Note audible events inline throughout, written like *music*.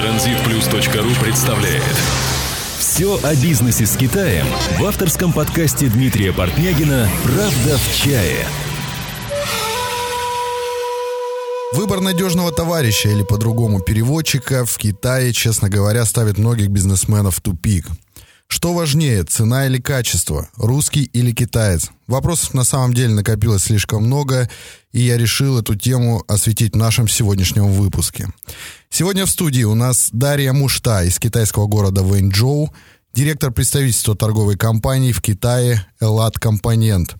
Транзитплюс.ру представляет Все о бизнесе с Китаем в авторском подкасте Дмитрия Портнягина «Правда в чае». Выбор надежного товарища или по-другому переводчика в Китае, честно говоря, ставит многих бизнесменов в тупик – что важнее, цена или качество, русский или китаец? Вопросов на самом деле накопилось слишком много, и я решил эту тему осветить в нашем сегодняшнем выпуске. Сегодня в студии у нас Дарья Мушта из китайского города Вэньчжоу, директор представительства торговой компании в Китае «Элат Компонент».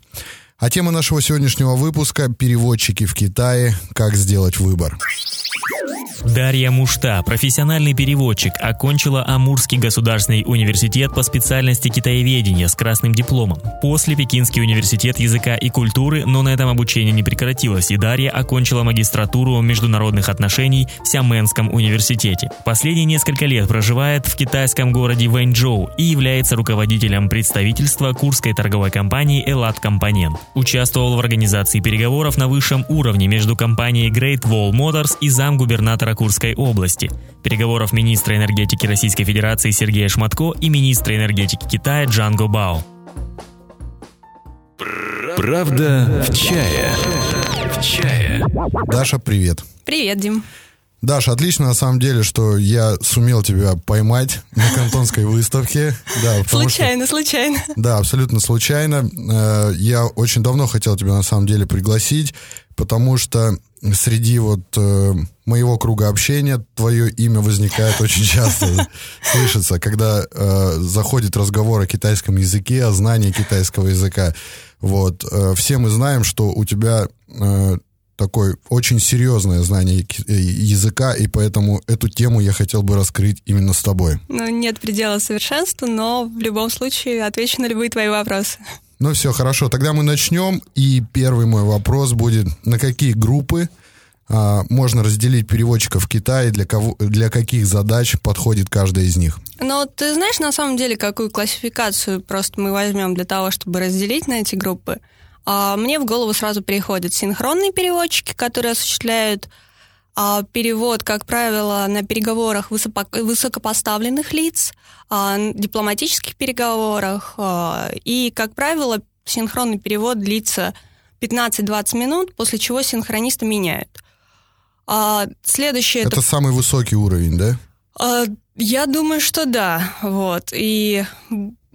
А тема нашего сегодняшнего выпуска – переводчики в Китае, как сделать выбор. Дарья Мушта, профессиональный переводчик, окончила Амурский государственный университет по специальности китаеведения с красным дипломом. После Пекинский университет языка и культуры, но на этом обучение не прекратилось, и Дарья окончила магистратуру международных отношений в Сямэнском университете. Последние несколько лет проживает в китайском городе Вэньчжоу и является руководителем представительства Курской торговой компании «Элат Компонент». Участвовал в организации переговоров на высшем уровне между компанией Great Wall Motors и замгубернатора Курской области, переговоров министра энергетики Российской Федерации Сергея Шматко и министра энергетики Китая Джанго Бао. Правда в чае. В чае. Даша, привет. Привет, Дим. Даша, отлично на самом деле, что я сумел тебя поймать на кантонской выставке. Да, случайно, что, случайно. Да, абсолютно случайно. Э, я очень давно хотел тебя на самом деле пригласить, потому что среди вот э, моего круга общения твое имя возникает очень часто, *laughs* слышится, когда э, заходит разговор о китайском языке, о знании китайского языка. Вот. Э, все мы знаем, что у тебя э, такое очень серьезное знание э, языка, и поэтому эту тему я хотел бы раскрыть именно с тобой. Ну, нет предела совершенства, но в любом случае отвечу на любые твои вопросы. Ну все, хорошо, тогда мы начнем. И первый мой вопрос будет, на какие группы а, можно разделить переводчиков в Китае, для, кого, для каких задач подходит каждая из них? Ну, ты знаешь, на самом деле, какую классификацию просто мы возьмем для того, чтобы разделить на эти группы? А, мне в голову сразу приходят синхронные переводчики, которые осуществляют а, перевод, как правило, на переговорах высокопоставленных лиц, а, дипломатических переговорах, а, и, как правило, синхронный перевод длится 15-20 минут, после чего синхронисты меняют. А, следующее... Это, это самый высокий уровень, да? А, я думаю, что да. Вот. И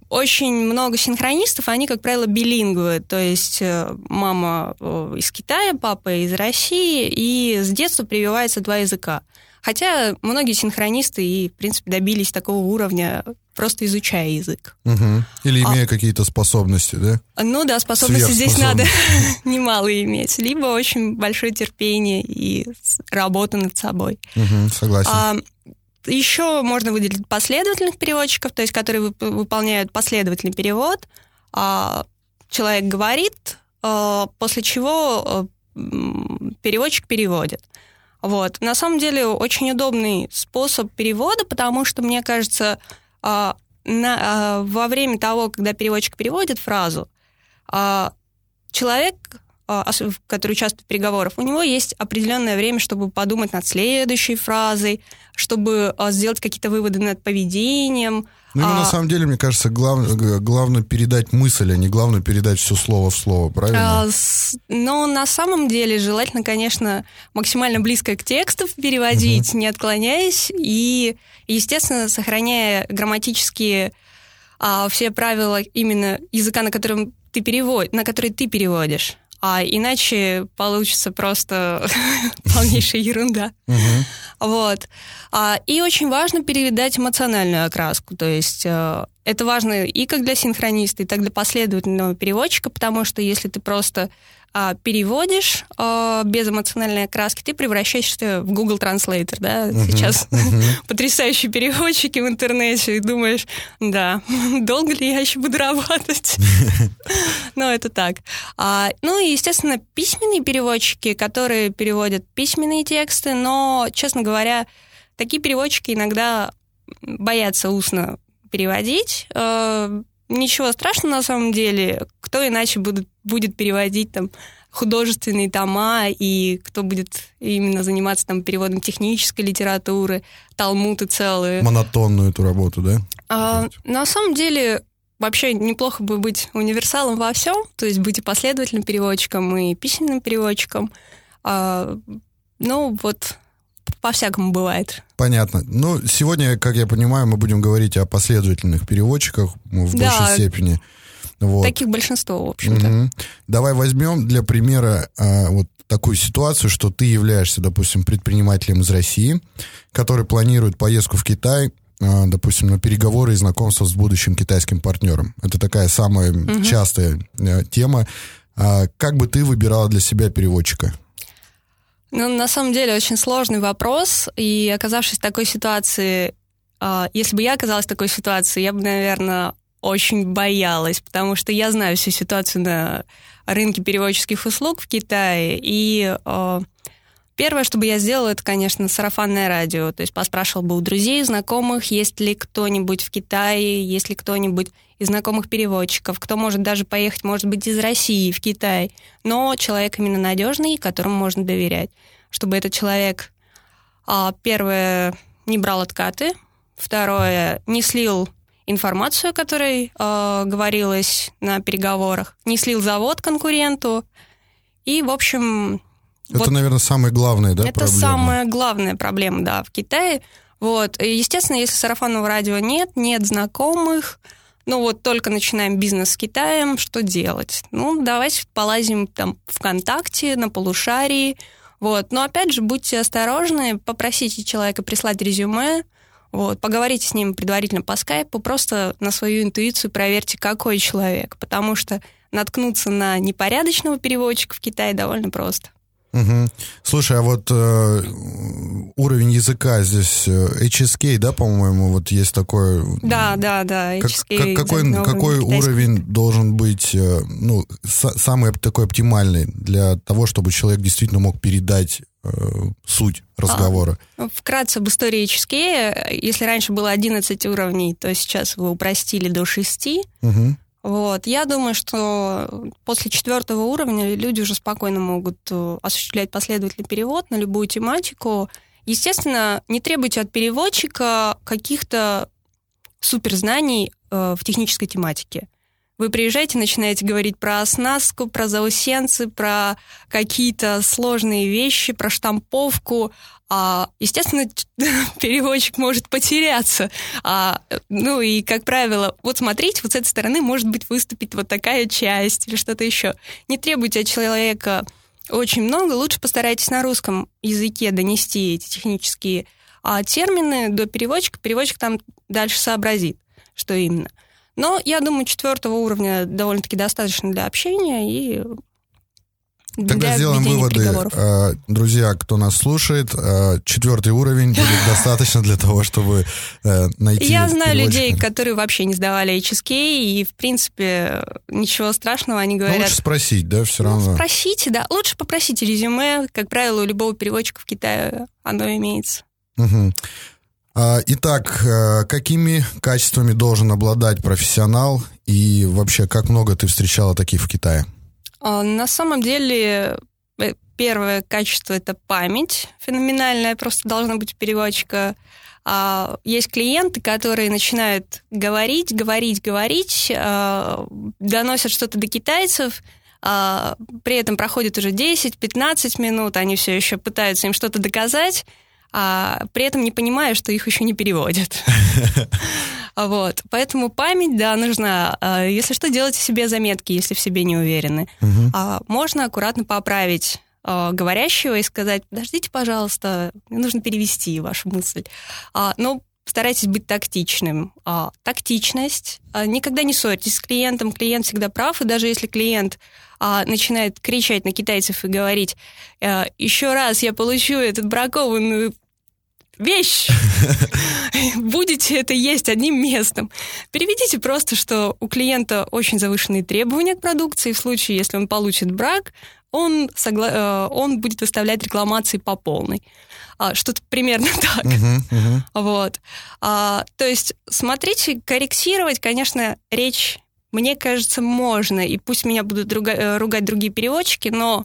очень много синхронистов, они, как правило, билингвы, то есть э, мама э, из Китая, папа из России, и с детства прививается два языка. Хотя многие синхронисты и, в принципе, добились такого уровня, просто изучая язык. Угу. Или а имея а, какие-то способности, да? Ну да, способности здесь надо *laughs* немало иметь. Либо очень большое терпение и работа над собой. Угу, согласен. А, еще можно выделить последовательных переводчиков, то есть которые выполняют последовательный перевод. А, человек говорит, а, после чего переводчик переводит. Вот. На самом деле очень удобный способ перевода, потому что, мне кажется, на, во время того, когда переводчик переводит фразу, человек а, который участвует в переговорах, у него есть определенное время, чтобы подумать над следующей фразой, чтобы а, сделать какие-то выводы над поведением. Ну, ему, а, на самом деле, мне кажется, глав, главное передать мысль, а не главное передать все слово в слово, правильно? А, с, но на самом деле желательно, конечно, максимально близко к тексту переводить, угу. не отклоняясь, и, естественно, сохраняя грамматические а, все правила именно языка, на котором ты перевод, на который ты переводишь а иначе получится просто *laughs* полнейшая ерунда. Вот. А, и очень важно передать эмоциональную окраску, то есть э, это важно и как для синхрониста, и так для последовательного переводчика, потому что если ты просто а, переводишь а, без эмоциональной окраски, ты превращаешься в Google Translator, да, uh-huh, сейчас uh-huh. *laughs* потрясающие переводчики в интернете, и думаешь, да, *laughs* долго ли я еще буду работать? *laughs* Но это так. А, ну и, естественно, письменные переводчики, которые переводят письменные тексты, но, честно говоря, такие переводчики иногда боятся устно переводить, Ничего страшного на самом деле. Кто иначе будет, будет переводить там художественные тома, и кто будет именно заниматься там переводом технической литературы, талмуты целые. Монотонную эту работу, да? А, на самом деле, вообще неплохо бы быть универсалом во всем, то есть быть и последовательным переводчиком, и письменным переводчиком. А, ну, вот по-всякому бывает. Понятно. Ну, сегодня, как я понимаю, мы будем говорить о последовательных переводчиках в да. большей степени. Вот. Таких большинство, в общем-то. Угу. Давай возьмем для примера а, вот такую ситуацию, что ты являешься, допустим, предпринимателем из России, который планирует поездку в Китай, а, допустим, на переговоры и знакомство с будущим китайским партнером. Это такая самая угу. частая а, тема. А, как бы ты выбирала для себя переводчика? Ну, на самом деле, очень сложный вопрос, и оказавшись в такой ситуации, а, если бы я оказалась в такой ситуации, я бы, наверное, очень боялась, потому что я знаю всю ситуацию на рынке переводческих услуг в Китае, и э, первое, что бы я сделала, это, конечно, сарафанное радио, то есть поспрашивала бы у друзей, знакомых, есть ли кто-нибудь в Китае, есть ли кто-нибудь из знакомых переводчиков, кто может даже поехать, может быть, из России в Китай, но человек именно надежный, которому можно доверять, чтобы этот человек, э, первое, не брал откаты, второе, не слил информацию, о которой э, говорилось на переговорах, не слил завод конкуренту. И, в общем... Это, вот, наверное, самая главная, да, это проблема? Это самая главная проблема, да, в Китае. Вот. И, естественно, если сарафанного радио нет, нет знакомых, ну вот только начинаем бизнес с Китаем, что делать? Ну, давайте полазим там ВКонтакте, на полушарии, вот. Но опять же, будьте осторожны, попросите человека прислать резюме, вот, поговорите с ним предварительно по скайпу, просто на свою интуицию проверьте, какой человек, потому что наткнуться на непорядочного переводчика в Китае довольно просто. Угу. Слушай, а вот э, уровень языка здесь э, HSK, да, по-моему, вот есть такой. Да, да, да. HSK, как, какой какой уровень должен быть, э, ну, с, самый такой оптимальный для того, чтобы человек действительно мог передать э, суть разговора. А, вкратце об истории HSK. Если раньше было 11 уровней, то сейчас его упростили до 6. Угу. Вот. Я думаю, что после четвертого уровня люди уже спокойно могут э, осуществлять последовательный перевод на любую тематику. Естественно, не требуйте от переводчика каких-то суперзнаний э, в технической тематике. Вы приезжаете, начинаете говорить про оснастку, про заусенцы, про какие-то сложные вещи, про штамповку. А, естественно, *laughs* переводчик может потеряться. А, ну и, как правило, вот смотрите, вот с этой стороны может быть выступить вот такая часть или что-то еще. Не требуйте от человека очень много, лучше постарайтесь на русском языке донести эти технические а, термины до переводчика. Переводчик там дальше сообразит, что именно. Но я думаю, четвертого уровня довольно-таки достаточно для общения и Тогда сделаем выводы. Э, друзья, кто нас слушает, э, четвертый уровень будет *laughs* достаточно для того, чтобы э, найти Я знаю людей, которые вообще не сдавали HSK, и, в принципе, ничего страшного, они говорят... лучше спросить, да, все равно. Ну, спросите, да. Лучше попросите резюме. Как правило, у любого переводчика в Китае оно имеется. Угу. Итак, какими качествами должен обладать профессионал и вообще как много ты встречала таких в Китае? А, на самом деле, э, первое качество — это память феноменальная, просто должна быть переводчика. А, есть клиенты, которые начинают говорить, говорить, говорить, а, доносят что-то до китайцев, при этом проходит уже 10-15 минут, они все еще пытаются им что-то доказать, а при этом не понимая, что их еще не переводят. *laughs* Вот. Поэтому память, да, нужна. А, если что, делайте себе заметки, если в себе не уверены. А можно аккуратно поправить а, говорящего и сказать, подождите, пожалуйста, мне нужно перевести вашу мысль. Но старайтесь быть тактичным. Тактичность. Никогда не ссорьтесь с клиентом. Клиент всегда прав, и даже если клиент начинает кричать на китайцев и говорить, еще раз я получу этот бракованную вещь. *laughs* Будете это есть одним местом. Переведите просто, что у клиента очень завышенные требования к продукции. В случае, если он получит брак, он, согла... Э, он будет выставлять рекламации по полной. А, что-то примерно *laughs* так. Uh-huh, uh-huh. Вот. А, то есть смотрите, корректировать, конечно, речь мне кажется, можно, и пусть меня будут друга- ругать другие переводчики, но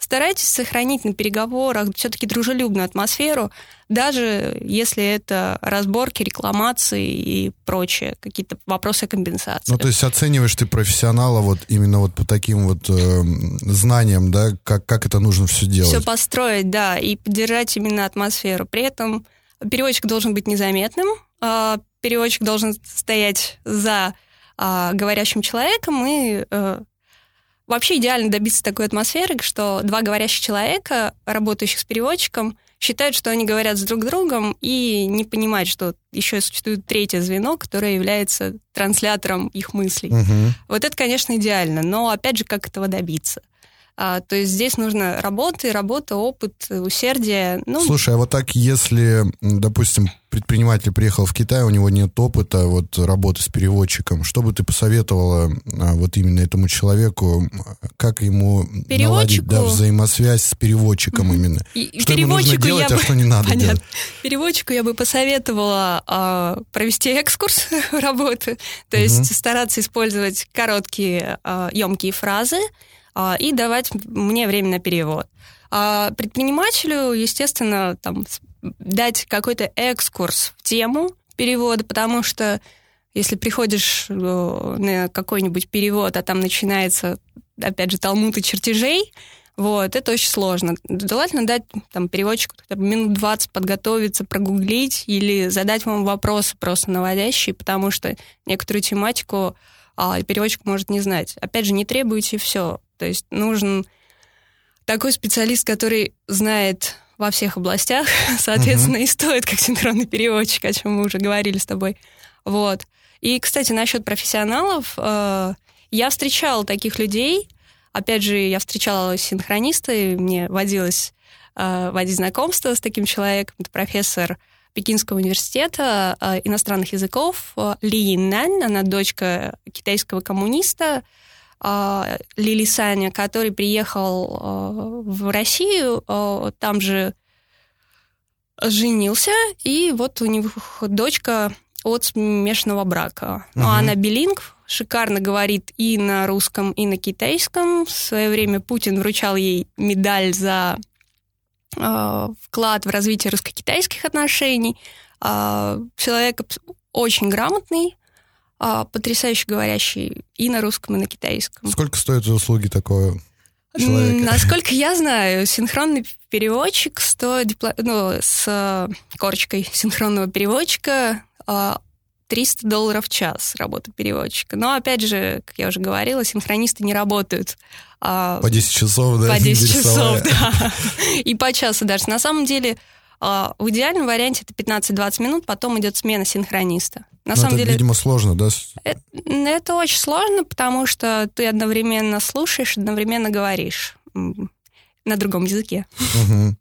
старайтесь сохранить на переговорах все-таки дружелюбную атмосферу, даже если это разборки, рекламации и прочее, какие-то вопросы компенсации. Ну, то есть оцениваешь ты профессионала вот именно вот по таким вот э, знаниям, да, как, как это нужно все делать? Все построить, да, и поддержать именно атмосферу. При этом переводчик должен быть незаметным, э, переводчик должен стоять за э, говорящим человеком и э, Вообще идеально добиться такой атмосферы, что два говорящих человека, работающих с переводчиком, считают, что они говорят с друг другом и не понимают, что еще существует третье звено, которое является транслятором их мыслей. Угу. Вот это, конечно, идеально, но опять же, как этого добиться? А, то есть здесь нужно работа, работа, опыт, усердие. Ну, Слушай, а вот так, если, допустим, предприниматель приехал в Китай, у него нет опыта вот работы с переводчиком, что бы ты посоветовала а, вот именно этому человеку, как ему наладить да, взаимосвязь с переводчиком mm-hmm. именно? И, что ему нужно делать, а бы... что не надо Понятно. делать? Переводчику я бы посоветовала а, провести экскурс *laughs* работы, то есть mm-hmm. стараться использовать короткие, а, емкие фразы, а, и давать мне время на перевод. А предпринимателю, естественно, там, дать какой-то экскурс в тему перевода, потому что если приходишь э, на какой-нибудь перевод, а там начинается, опять же, талмуд и чертежей, вот, это очень сложно. Желательно дать там, переводчику минут 20 подготовиться, прогуглить или задать вам вопросы просто наводящие, потому что некоторую тематику а, переводчик может не знать. Опять же, не требуйте все. То есть нужен такой специалист, который знает во всех областях, *laughs* соответственно, uh-huh. и стоит как синхронный переводчик, о чем мы уже говорили с тобой. Вот. И, кстати, насчет профессионалов, э, я встречала таких людей. Опять же, я встречала синхрониста, и мне водилось э, водить знакомство с таким человеком. Это профессор Пекинского университета э, иностранных языков э, Ли Нань. Она дочка китайского коммуниста, Лили Саня, который приехал а, в Россию, а, там же женился, и вот у него дочка от смешанного брака. Угу. Она билинг, шикарно говорит и на русском, и на китайском. В свое время Путин вручал ей медаль за э, вклад в развитие русско-китайских отношений. Э, человек очень грамотный, а, потрясающе говорящий и на русском, и на китайском. Сколько стоят услуги такого человека? Насколько я знаю, синхронный переводчик стоит ну, с корочкой синхронного переводчика 300 а, долларов в час работа переводчика. Но, опять же, как я уже говорила, синхронисты не работают. А, по 10 часов, да? По 10 часов, да. И по часу даже. На самом деле, в идеальном варианте это 15-20 минут, потом идет смена синхрониста. На Но самом это, деле, видимо, сложно, да? Это, это очень сложно, потому что ты одновременно слушаешь, одновременно говоришь на другом языке. Угу.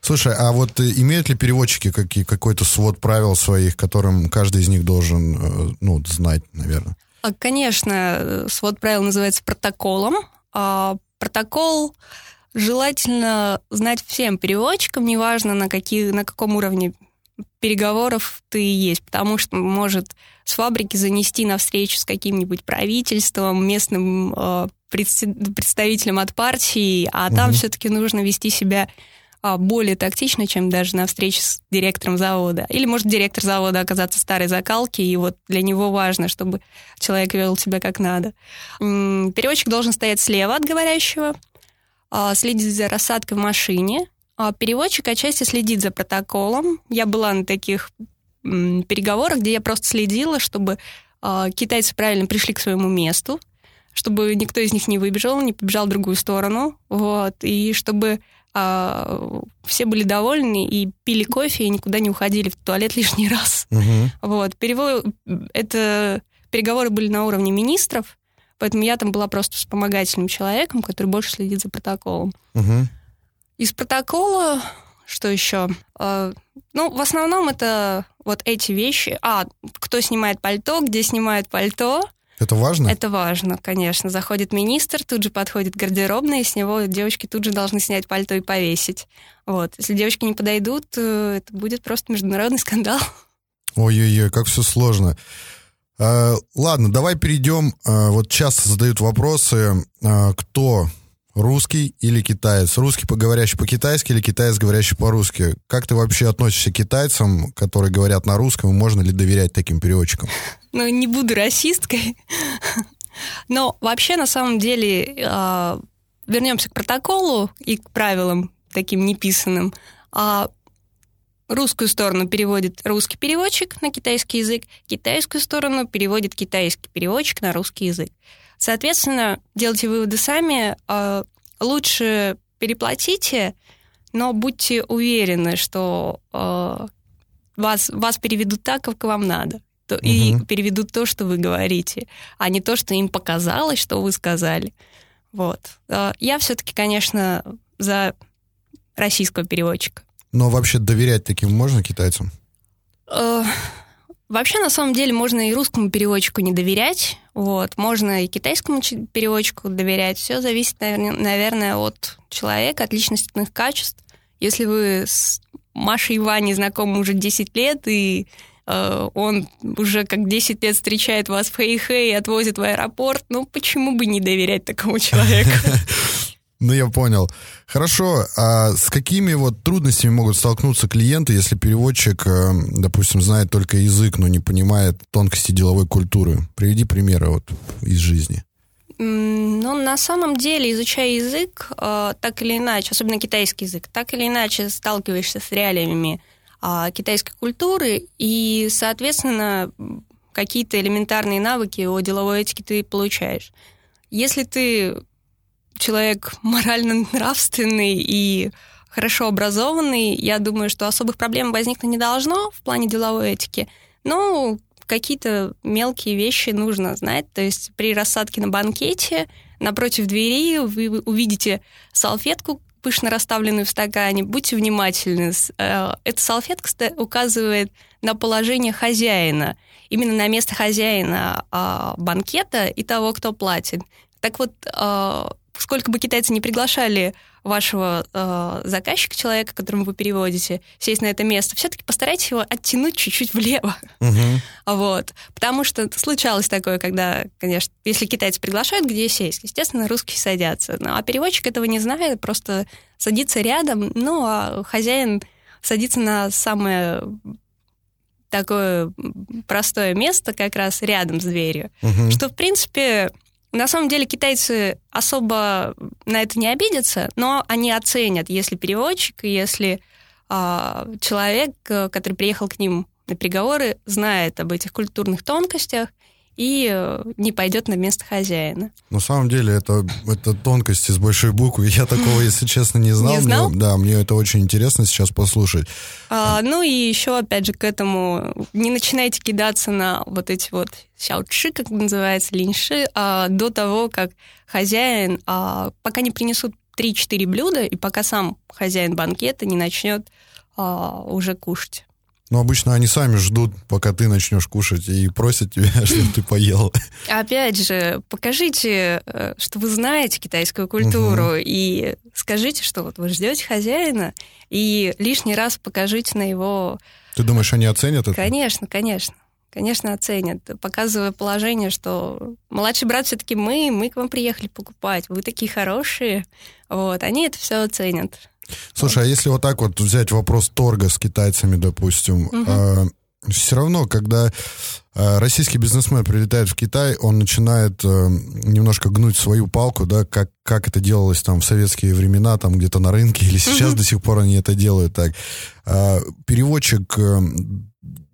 Слушай, а вот э, имеют ли переводчики какие, какой-то свод правил своих, которым каждый из них должен э, ну, знать, наверное? А, конечно, свод правил называется протоколом. А протокол желательно знать всем переводчикам, неважно на, какие, на каком уровне переговоров ты и есть, потому что может с фабрики занести на встречу с каким-нибудь правительством, местным э, представителем от партии, а угу. там все-таки нужно вести себя э, более тактично, чем даже на встрече с директором завода. Или может директор завода оказаться старой закалки, и вот для него важно, чтобы человек вел себя как надо. Переводчик должен стоять слева от говорящего, э, следить за рассадкой в машине, а переводчик отчасти следит за протоколом. Я была на таких переговорах, где я просто следила, чтобы а, китайцы правильно пришли к своему месту, чтобы никто из них не выбежал, не побежал в другую сторону, вот, и чтобы а, все были довольны и пили кофе и никуда не уходили в туалет *laughs* лишний раз. Угу. Вот, перевод, это переговоры были на уровне министров, поэтому я там была просто вспомогательным человеком, который больше следит за протоколом. Угу. Из протокола, что еще? Э, ну, в основном это вот эти вещи. А, кто снимает пальто, где снимает пальто. Это важно? Это важно, конечно. Заходит министр, тут же подходит гардеробная, и с него девочки тут же должны снять пальто и повесить. Вот. Если девочки не подойдут, э, это будет просто международный скандал. Ой-ой-ой, как все сложно. Э, ладно, давай перейдем. Э, вот часто задают вопросы, кто русский или китаец? Русский, говорящий по-китайски или китаец, говорящий по-русски? Как ты вообще относишься к китайцам, которые говорят на русском, и можно ли доверять таким переводчикам? Ну, не буду расисткой. Но вообще, на самом деле, вернемся к протоколу и к правилам таким неписанным. А русскую сторону переводит русский переводчик на китайский язык, китайскую сторону переводит китайский переводчик на русский язык. Соответственно, делайте выводы сами. А, лучше переплатите, но будьте уверены, что а, вас, вас переведут так, как вам надо. И угу. переведут то, что вы говорите, а не то, что им показалось, что вы сказали. Вот. А, я все-таки, конечно, за российского переводчика. Но вообще доверять таким можно китайцам? Вообще, на самом деле, можно и русскому переводчику не доверять, вот, можно и китайскому переводчику доверять. Все зависит, наверное, от человека, от личностных качеств. Если вы с Машей Ваней знакомы уже 10 лет, и э, он уже как 10 лет встречает вас в Хэйхэй и отвозит в аэропорт, ну почему бы не доверять такому человеку? *laughs* Ну, я понял. Хорошо, а с какими вот трудностями могут столкнуться клиенты, если переводчик, э, допустим, знает только язык, но не понимает тонкости деловой культуры? Приведи примеры вот из жизни. Ну, на самом деле, изучая язык, э, так или иначе, особенно китайский язык, так или иначе сталкиваешься с реалиями а, китайской культуры, и, соответственно, какие-то элементарные навыки о деловой этике ты получаешь. Если ты человек морально нравственный и хорошо образованный, я думаю, что особых проблем возникнуть не должно в плане деловой этики. Но какие-то мелкие вещи нужно знать. То есть при рассадке на банкете напротив двери вы увидите салфетку, пышно расставленную в стакане. Будьте внимательны. Э, эта салфетка указывает на положение хозяина, именно на место хозяина а, банкета и того, кто платит. Так вот, а, сколько бы китайцы не приглашали вашего э, заказчика, человека, которому вы переводите, сесть на это место, все-таки постарайтесь его оттянуть чуть-чуть влево. Uh-huh. *laughs* Вот. Потому что случалось такое, когда, конечно, если китайцы приглашают, где сесть, естественно, русские садятся. Ну, а переводчик этого не знает, просто садится рядом, ну, а хозяин садится на самое такое простое место как раз рядом с дверью, uh-huh. что, в принципе, на самом деле китайцы особо на это не обидятся, но они оценят, если переводчик, если э, человек, который приехал к ним на переговоры, знает об этих культурных тонкостях и э, не пойдет на место хозяина. На самом деле это, это тонкости с большой буквы. Я такого, если честно, не знал. Не знал? Мне, да, мне это очень интересно сейчас послушать. А, ну и еще, опять же, к этому не начинайте кидаться на вот эти вот сяочи, как называется, линьши, а, до того, как хозяин, а, пока не принесут 3-4 блюда, и пока сам хозяин банкета не начнет а, уже кушать. Но обычно они сами ждут, пока ты начнешь кушать, и просят тебя, *laughs* чтобы ты поел. Опять же, покажите, э, что вы знаете китайскую культуру, угу. и скажите, что вот вы ждете хозяина, и лишний раз покажите на его... Ты думаешь, они оценят это? Конечно, конечно. Конечно, оценят, показывая положение, что младший брат все-таки мы, мы к вам приехали покупать, вы такие хорошие. Вот, они это все оценят. Слушай, а если вот так вот взять вопрос торга с китайцами, допустим, угу. э, все равно, когда э, российский бизнесмен прилетает в Китай, он начинает э, немножко гнуть свою палку, да, как, как это делалось там в советские времена, там где-то на рынке, или сейчас угу. до сих пор они это делают так. Э, переводчик э,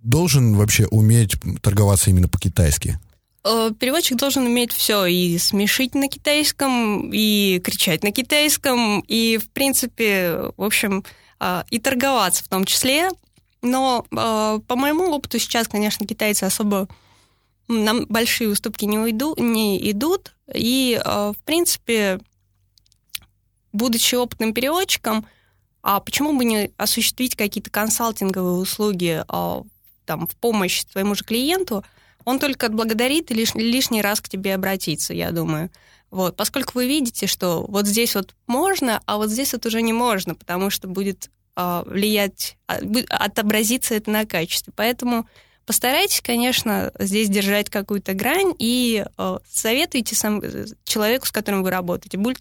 должен вообще уметь торговаться именно по-китайски? Э, переводчик должен уметь все, и смешить на китайском, и кричать на китайском, и, в принципе, в общем, э, и торговаться в том числе. Но э, по моему опыту сейчас, конечно, китайцы особо нам большие уступки не, уйду, не идут. И, в принципе, будучи опытным переводчиком, а почему бы не осуществить какие-то консалтинговые услуги там, в помощь своему же клиенту – он только отблагодарит и лиш, лишний раз к тебе обратится, я думаю. Вот, поскольку вы видите, что вот здесь вот можно, а вот здесь вот уже не можно, потому что будет э, влиять, а, отобразиться это на качестве. Поэтому постарайтесь, конечно, здесь держать какую-то грань и э, советуйте сам, э, человеку, с которым вы работаете. Будь,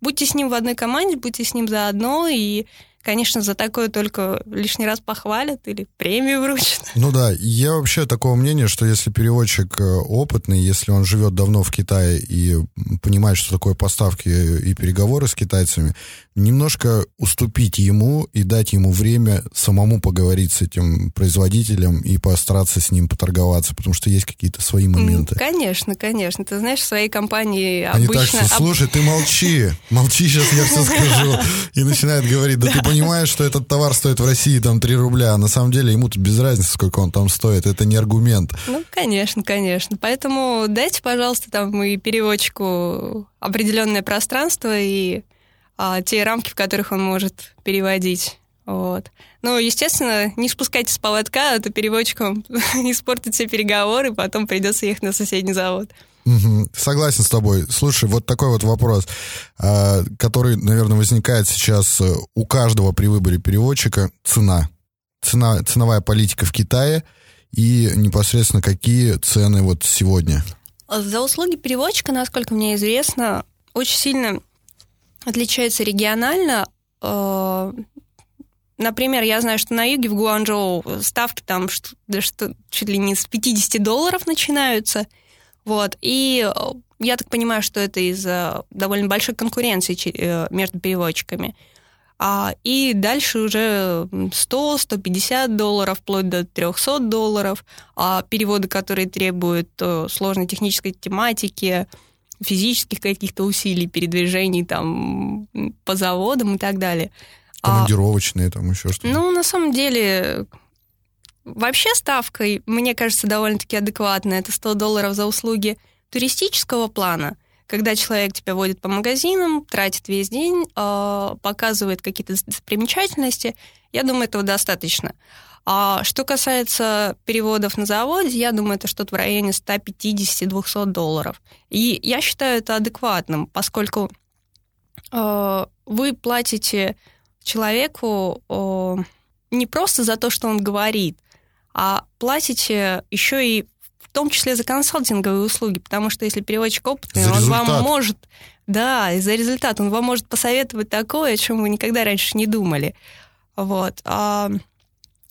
будьте с ним в одной команде, будьте с ним заодно и конечно, за такое только лишний раз похвалят или премию вручат. Ну да, я вообще такого мнения, что если переводчик э, опытный, если он живет давно в Китае и понимает, что такое поставки и переговоры с китайцами, немножко уступить ему и дать ему время самому поговорить с этим производителем и постараться с ним поторговаться, потому что есть какие-то свои моменты. Конечно, конечно. Ты знаешь, в своей компании Они обычно... так, что, слушай, ты молчи, молчи, сейчас я все скажу. *laughs* И начинает говорить, да ты понимаешь, что этот товар стоит в России там 3 рубля, а на самом деле ему без разницы, сколько он там стоит, это не аргумент. Ну, конечно, конечно. Поэтому дайте, пожалуйста, там и переводчику определенное пространство и а, те рамки, в которых он может переводить. Вот. Ну, естественно, не спускайте с поводка, а то переводчикам *laughs* испортят все переговоры, потом придется ехать на соседний завод. Угу. Согласен с тобой. Слушай, вот такой вот вопрос, а, который, наверное, возникает сейчас э, у каждого при выборе переводчика. Цена. Цена, ценовая политика в Китае и непосредственно какие цены вот сегодня? За услуги переводчика, насколько мне известно, очень сильно отличается регионально. Э, например, я знаю, что на юге в Гуанчжоу ставки там что, что, чуть ли не с 50 долларов начинаются. Вот. И э, я так понимаю, что это из-за довольно большой конкуренции э, между переводчиками. А, и дальше уже 100-150 долларов, вплоть до 300 долларов. А переводы, которые требуют сложной технической тематики, физических каких-то усилий, передвижений там по заводам и так далее. А Командировочные а, там еще что-то. Ну, на самом деле, вообще ставка, мне кажется, довольно-таки адекватная. Это 100 долларов за услуги туристического плана, когда человек тебя водит по магазинам, тратит весь день, а, показывает какие-то достопримечательности. Я думаю, этого достаточно. А что касается переводов на заводе, я думаю, это что-то в районе 150-200 долларов. И я считаю это адекватным, поскольку э, вы платите человеку э, не просто за то, что он говорит, а платите еще и в том числе за консалтинговые услуги, потому что если переводчик опытный, за он результат. вам может, да, и за результат, он вам может посоветовать такое, о чем вы никогда раньше не думали. Вот. А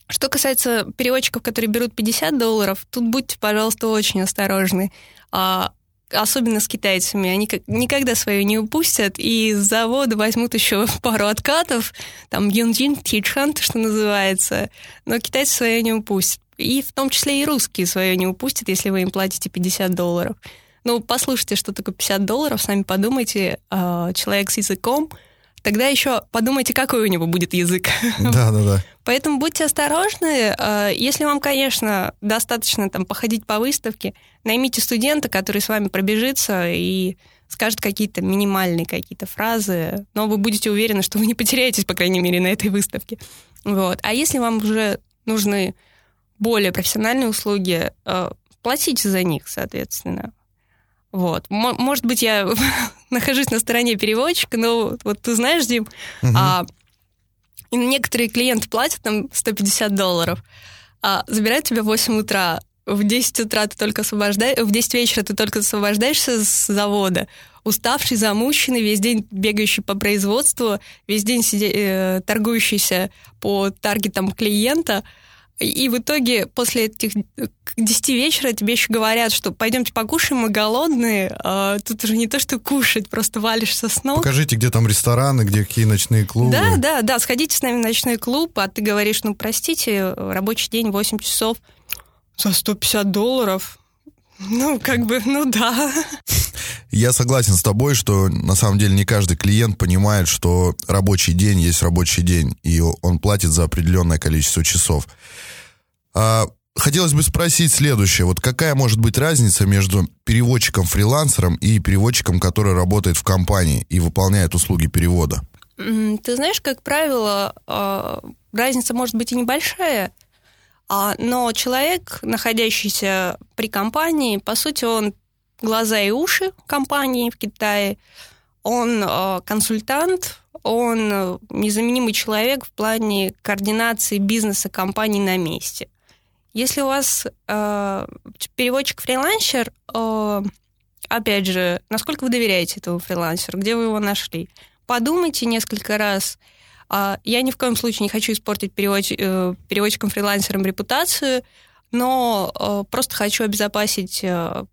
что касается переводчиков, которые берут 50 долларов, тут будьте, пожалуйста, очень осторожны. А, особенно с китайцами. Они никогда свою не упустят, и с завода возьмут еще *laughs* пару откатов, там Юнджин, Тичхан, что называется, но китайцы свое не упустят. И в том числе и русские свое не упустят, если вы им платите 50 долларов. Ну, послушайте, что такое 50 долларов, сами подумайте, а, человек с языком — тогда еще подумайте, какой у него будет язык. *laughs* Да, да, да. Поэтому будьте осторожны. Э, если вам, конечно, достаточно там походить по выставке, наймите студента, который с вами пробежится и скажет какие-то минимальные какие-то фразы, но вы будете уверены, что вы не потеряетесь, по крайней мере, на этой выставке. Вот. А если вам уже нужны более профессиональные услуги, э, платите за них, соответственно. Вот. Может быть, я *laughs* нахожусь на стороне переводчика, но вот ты знаешь, Дим, угу. а, некоторые клиенты платят там 150 долларов, а забирают тебя в 8 утра, в 10 утра ты только освобождаешь, в 10 вечера ты только освобождаешься с завода, уставший, замученный, весь день бегающий по производству, весь день сиде, э, торгующийся по таргетам клиента – и в итоге после этих к 10 вечера тебе еще говорят, что пойдемте покушаем, мы голодные. А тут уже не то, что кушать, просто валишься с ног. Покажите, где там рестораны, где какие ночные клубы. Да, да, да, сходите с нами в ночной клуб, а ты говоришь, ну, простите, рабочий день 8 часов за 150 долларов. Ну, как бы, ну да. Я согласен с тобой, что на самом деле не каждый клиент понимает, что рабочий день есть рабочий день, и он платит за определенное количество часов. А, хотелось бы спросить следующее. Вот какая может быть разница между переводчиком-фрилансером и переводчиком, который работает в компании и выполняет услуги перевода? Ты знаешь, как правило, а, разница может быть и небольшая, но человек, находящийся при компании, по сути, он глаза и уши компании в Китае, он консультант, он незаменимый человек в плане координации бизнеса компании на месте – Если у вас э, переводчик-фрилансер, э, опять же, насколько вы доверяете этому фрилансеру, где вы его нашли? Подумайте несколько раз. Э, я ни в коем случае не хочу испортить переводч, э, переводчикам-фрилансерам репутацию, но э, просто хочу обезопасить э,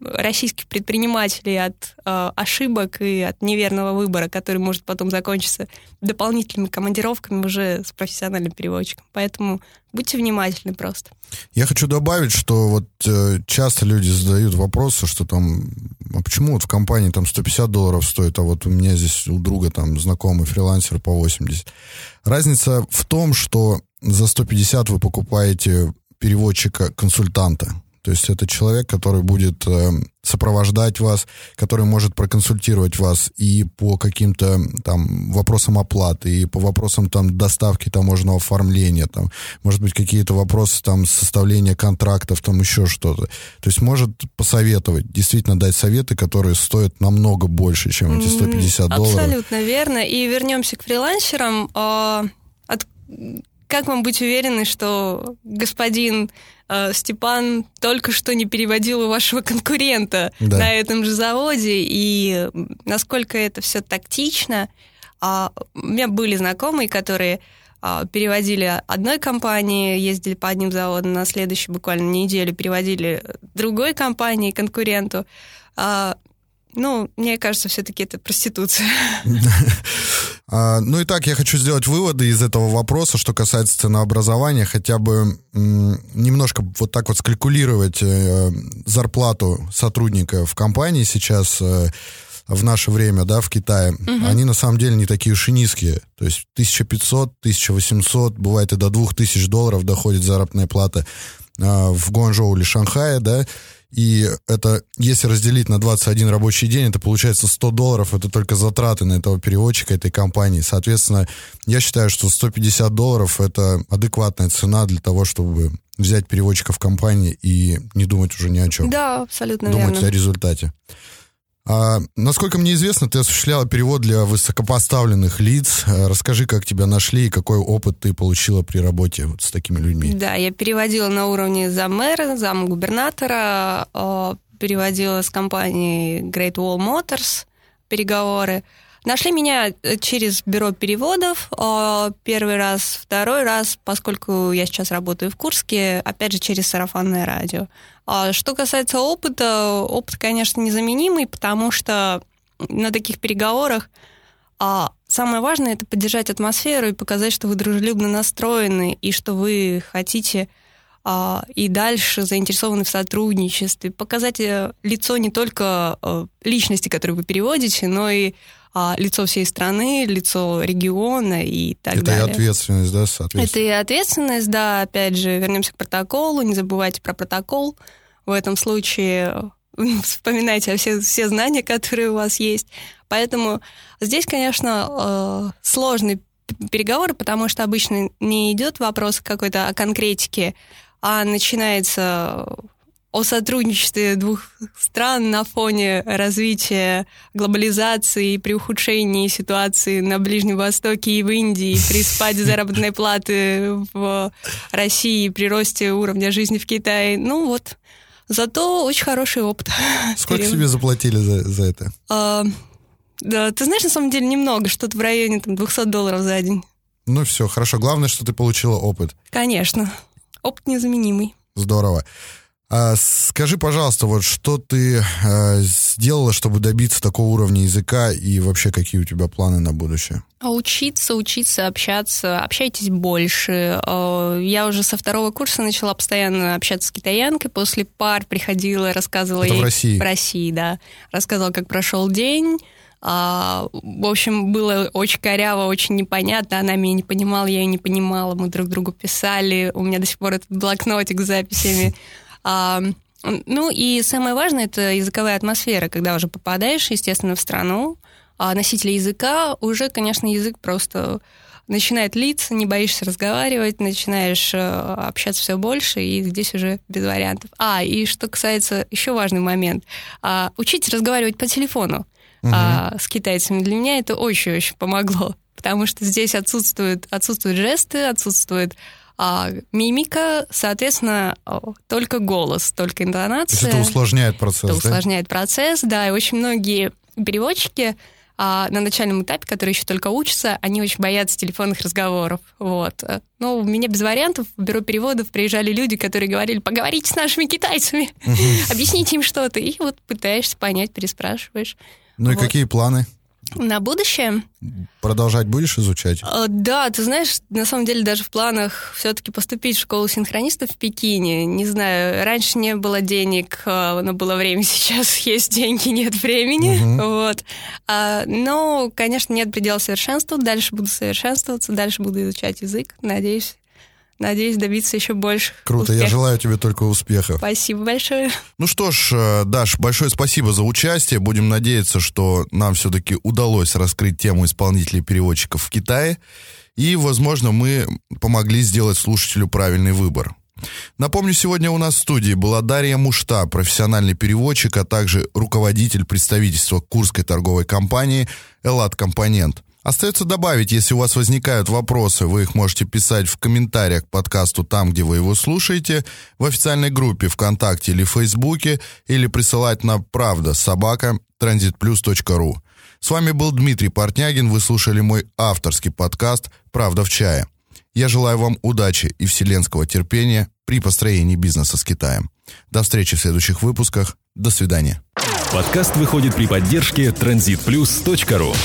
российских предпринимателей от э, ошибок и от неверного выбора, который может потом закончиться дополнительными командировками уже с профессиональным переводчиком. Поэтому будьте внимательны просто. Я хочу добавить, что вот э, часто люди задают вопросы, что там, а почему вот в компании там 150 долларов стоит, а вот у меня здесь у друга там знакомый фрилансер по 80. Разница в том, что за 150 вы покупаете переводчика-консультанта, то есть это человек, который будет э, сопровождать вас, который может проконсультировать вас и по каким-то там вопросам оплаты, и по вопросам там доставки таможенного оформления, там, может быть, какие-то вопросы там составления контрактов, там еще что-то. То есть может посоветовать, действительно дать советы, которые стоят намного больше, чем эти 150 долларов. Абсолютно верно. И вернемся к фрилансерам. А, от как вам быть уверены, что господин э, Степан только что не переводил у вашего конкурента да. на этом же заводе, и насколько это все тактично? А, у меня были знакомые, которые а, переводили одной компании, ездили по одним заводам, на следующую буквально неделю переводили другой компании, конкуренту. А, ну, мне кажется, все-таки это проституция. *laughs* А, ну и так, я хочу сделать выводы из этого вопроса, что касается ценообразования, хотя бы немножко вот так вот скалькулировать э, зарплату сотрудника в компании сейчас э, в наше время, да, в Китае, угу. они на самом деле не такие уж и низкие. То есть 1500, 1800, бывает и до 2000 долларов доходит заработная плата а, в Гуанчжоу или Шанхае, да, и это, если разделить на 21 рабочий день, это получается 100 долларов, это только затраты на этого переводчика, этой компании. Соответственно, я считаю, что 150 долларов это адекватная цена для того, чтобы взять переводчика в компании и не думать уже ни о чем. Да, абсолютно думать верно. о результате. А, насколько мне известно, ты осуществляла перевод для высокопоставленных лиц. А, расскажи, как тебя нашли и какой опыт ты получила при работе вот с такими людьми. Да, я переводила на уровне заммэра, замгубернатора, а, переводила с компанией Great Wall Motors переговоры. Нашли меня э, через бюро переводов первый раз, второй раз, поскольку я сейчас работаю в Курске, опять же через сарафанное радио. А что касается опыта, опыт, конечно, незаменимый, потому что на таких переговорах а самое важное это поддержать атмосферу и показать, что вы дружелюбно настроены и что вы хотите и дальше заинтересованы в сотрудничестве, показать э, лицо не только а, личности, которые вы переводите, но и а, лицо всей страны, лицо региона и так Это далее. Это и ответственность, да, соответственно? Это и ответственность, да, опять же, вернемся к протоколу, не забывайте про протокол. В этом случае *laughs* вспоминайте все, все знания, которые у вас есть. Поэтому здесь, конечно, э, сложный переговоры, потому что обычно не идет вопрос какой-то о конкретике, а начинается о сотрудничестве двух стран на фоне развития глобализации и при ухудшении ситуации на Ближнем Востоке и в Индии, при спаде *laughs* заработной платы в России, при росте уровня жизни в Китае. Ну вот, зато очень хороший опыт. *laughs* Сколько тебе заплатили за, за это? А, да, ты знаешь, на самом деле немного, что-то в районе там, 200 долларов за день. Ну все, хорошо. Главное, что ты получила опыт. Конечно. Опыт незаменимый. Здорово. А, скажи, пожалуйста, вот что ты а, сделала, чтобы добиться такого уровня языка и вообще какие у тебя планы на будущее? А учиться, учиться, общаться, общайтесь больше. А, я уже со второго курса начала постоянно общаться с китаянкой. После пар приходила, рассказывала Это ей... в России? В России, да. Рассказывала, как прошел день. А, в общем, было очень коряво, очень непонятно. Она меня не понимала, я ее не понимала. Мы друг другу писали. У меня до сих пор этот блокнотик с записями. А, ну и самое важное это языковая атмосфера, когда уже попадаешь, естественно, в страну, а носитель языка уже, конечно, язык просто начинает литься, не боишься разговаривать, начинаешь э, общаться все больше, и здесь уже без вариантов. А, и что касается, еще важный момент, а, учить разговаривать по телефону угу. а, с китайцами. Для меня это очень-очень помогло, потому что здесь отсутствуют, отсутствуют жесты, отсутствует а, мимика, соответственно, только голос, только интонация. То есть это усложняет процесс, это да? усложняет процесс, да, и очень многие переводчики а на начальном этапе, которые еще только учатся, они очень боятся телефонных разговоров. Вот. Но у меня без вариантов в бюро переводов приезжали люди, которые говорили, поговорите с нашими китайцами, *laughs* объясните им что-то. И вот пытаешься понять, переспрашиваешь. Ну и какие планы? На будущее? Продолжать будешь изучать? А, да, ты знаешь, на самом деле даже в планах все-таки поступить в школу синхронистов в Пекине. Не знаю, раньше не было денег, а, но было время, *laughs* сейчас есть деньги, нет времени. Угу. Вот. А, но, конечно, нет предела совершенству. Дальше буду совершенствоваться, дальше буду изучать язык. Надеюсь, Надеюсь добиться еще больше. Круто, успехов. я желаю тебе только успехов. Спасибо большое. Ну что ж, э, Даш, большое спасибо за участие. Будем надеяться, что нам все-таки удалось раскрыть тему исполнителей-переводчиков в Китае. И, возможно, мы помогли сделать слушателю правильный выбор. Напомню, сегодня у нас в студии была Дарья Мушта, профессиональный переводчик, а также руководитель представительства Курской торговой компании «Элат Компонент». Остается добавить, если у вас возникают вопросы, вы их можете писать в комментариях к подкасту там, где вы его слушаете, в официальной группе ВКонтакте или Фейсбуке, или присылать на правда собака transitplus.ru. С вами был Дмитрий Портнягин, вы слушали мой авторский подкаст «Правда в чае». Я желаю вам удачи и вселенского терпения при построении бизнеса с Китаем. До встречи в следующих выпусках. До свидания. Подкаст выходит при поддержке transitplus.ru.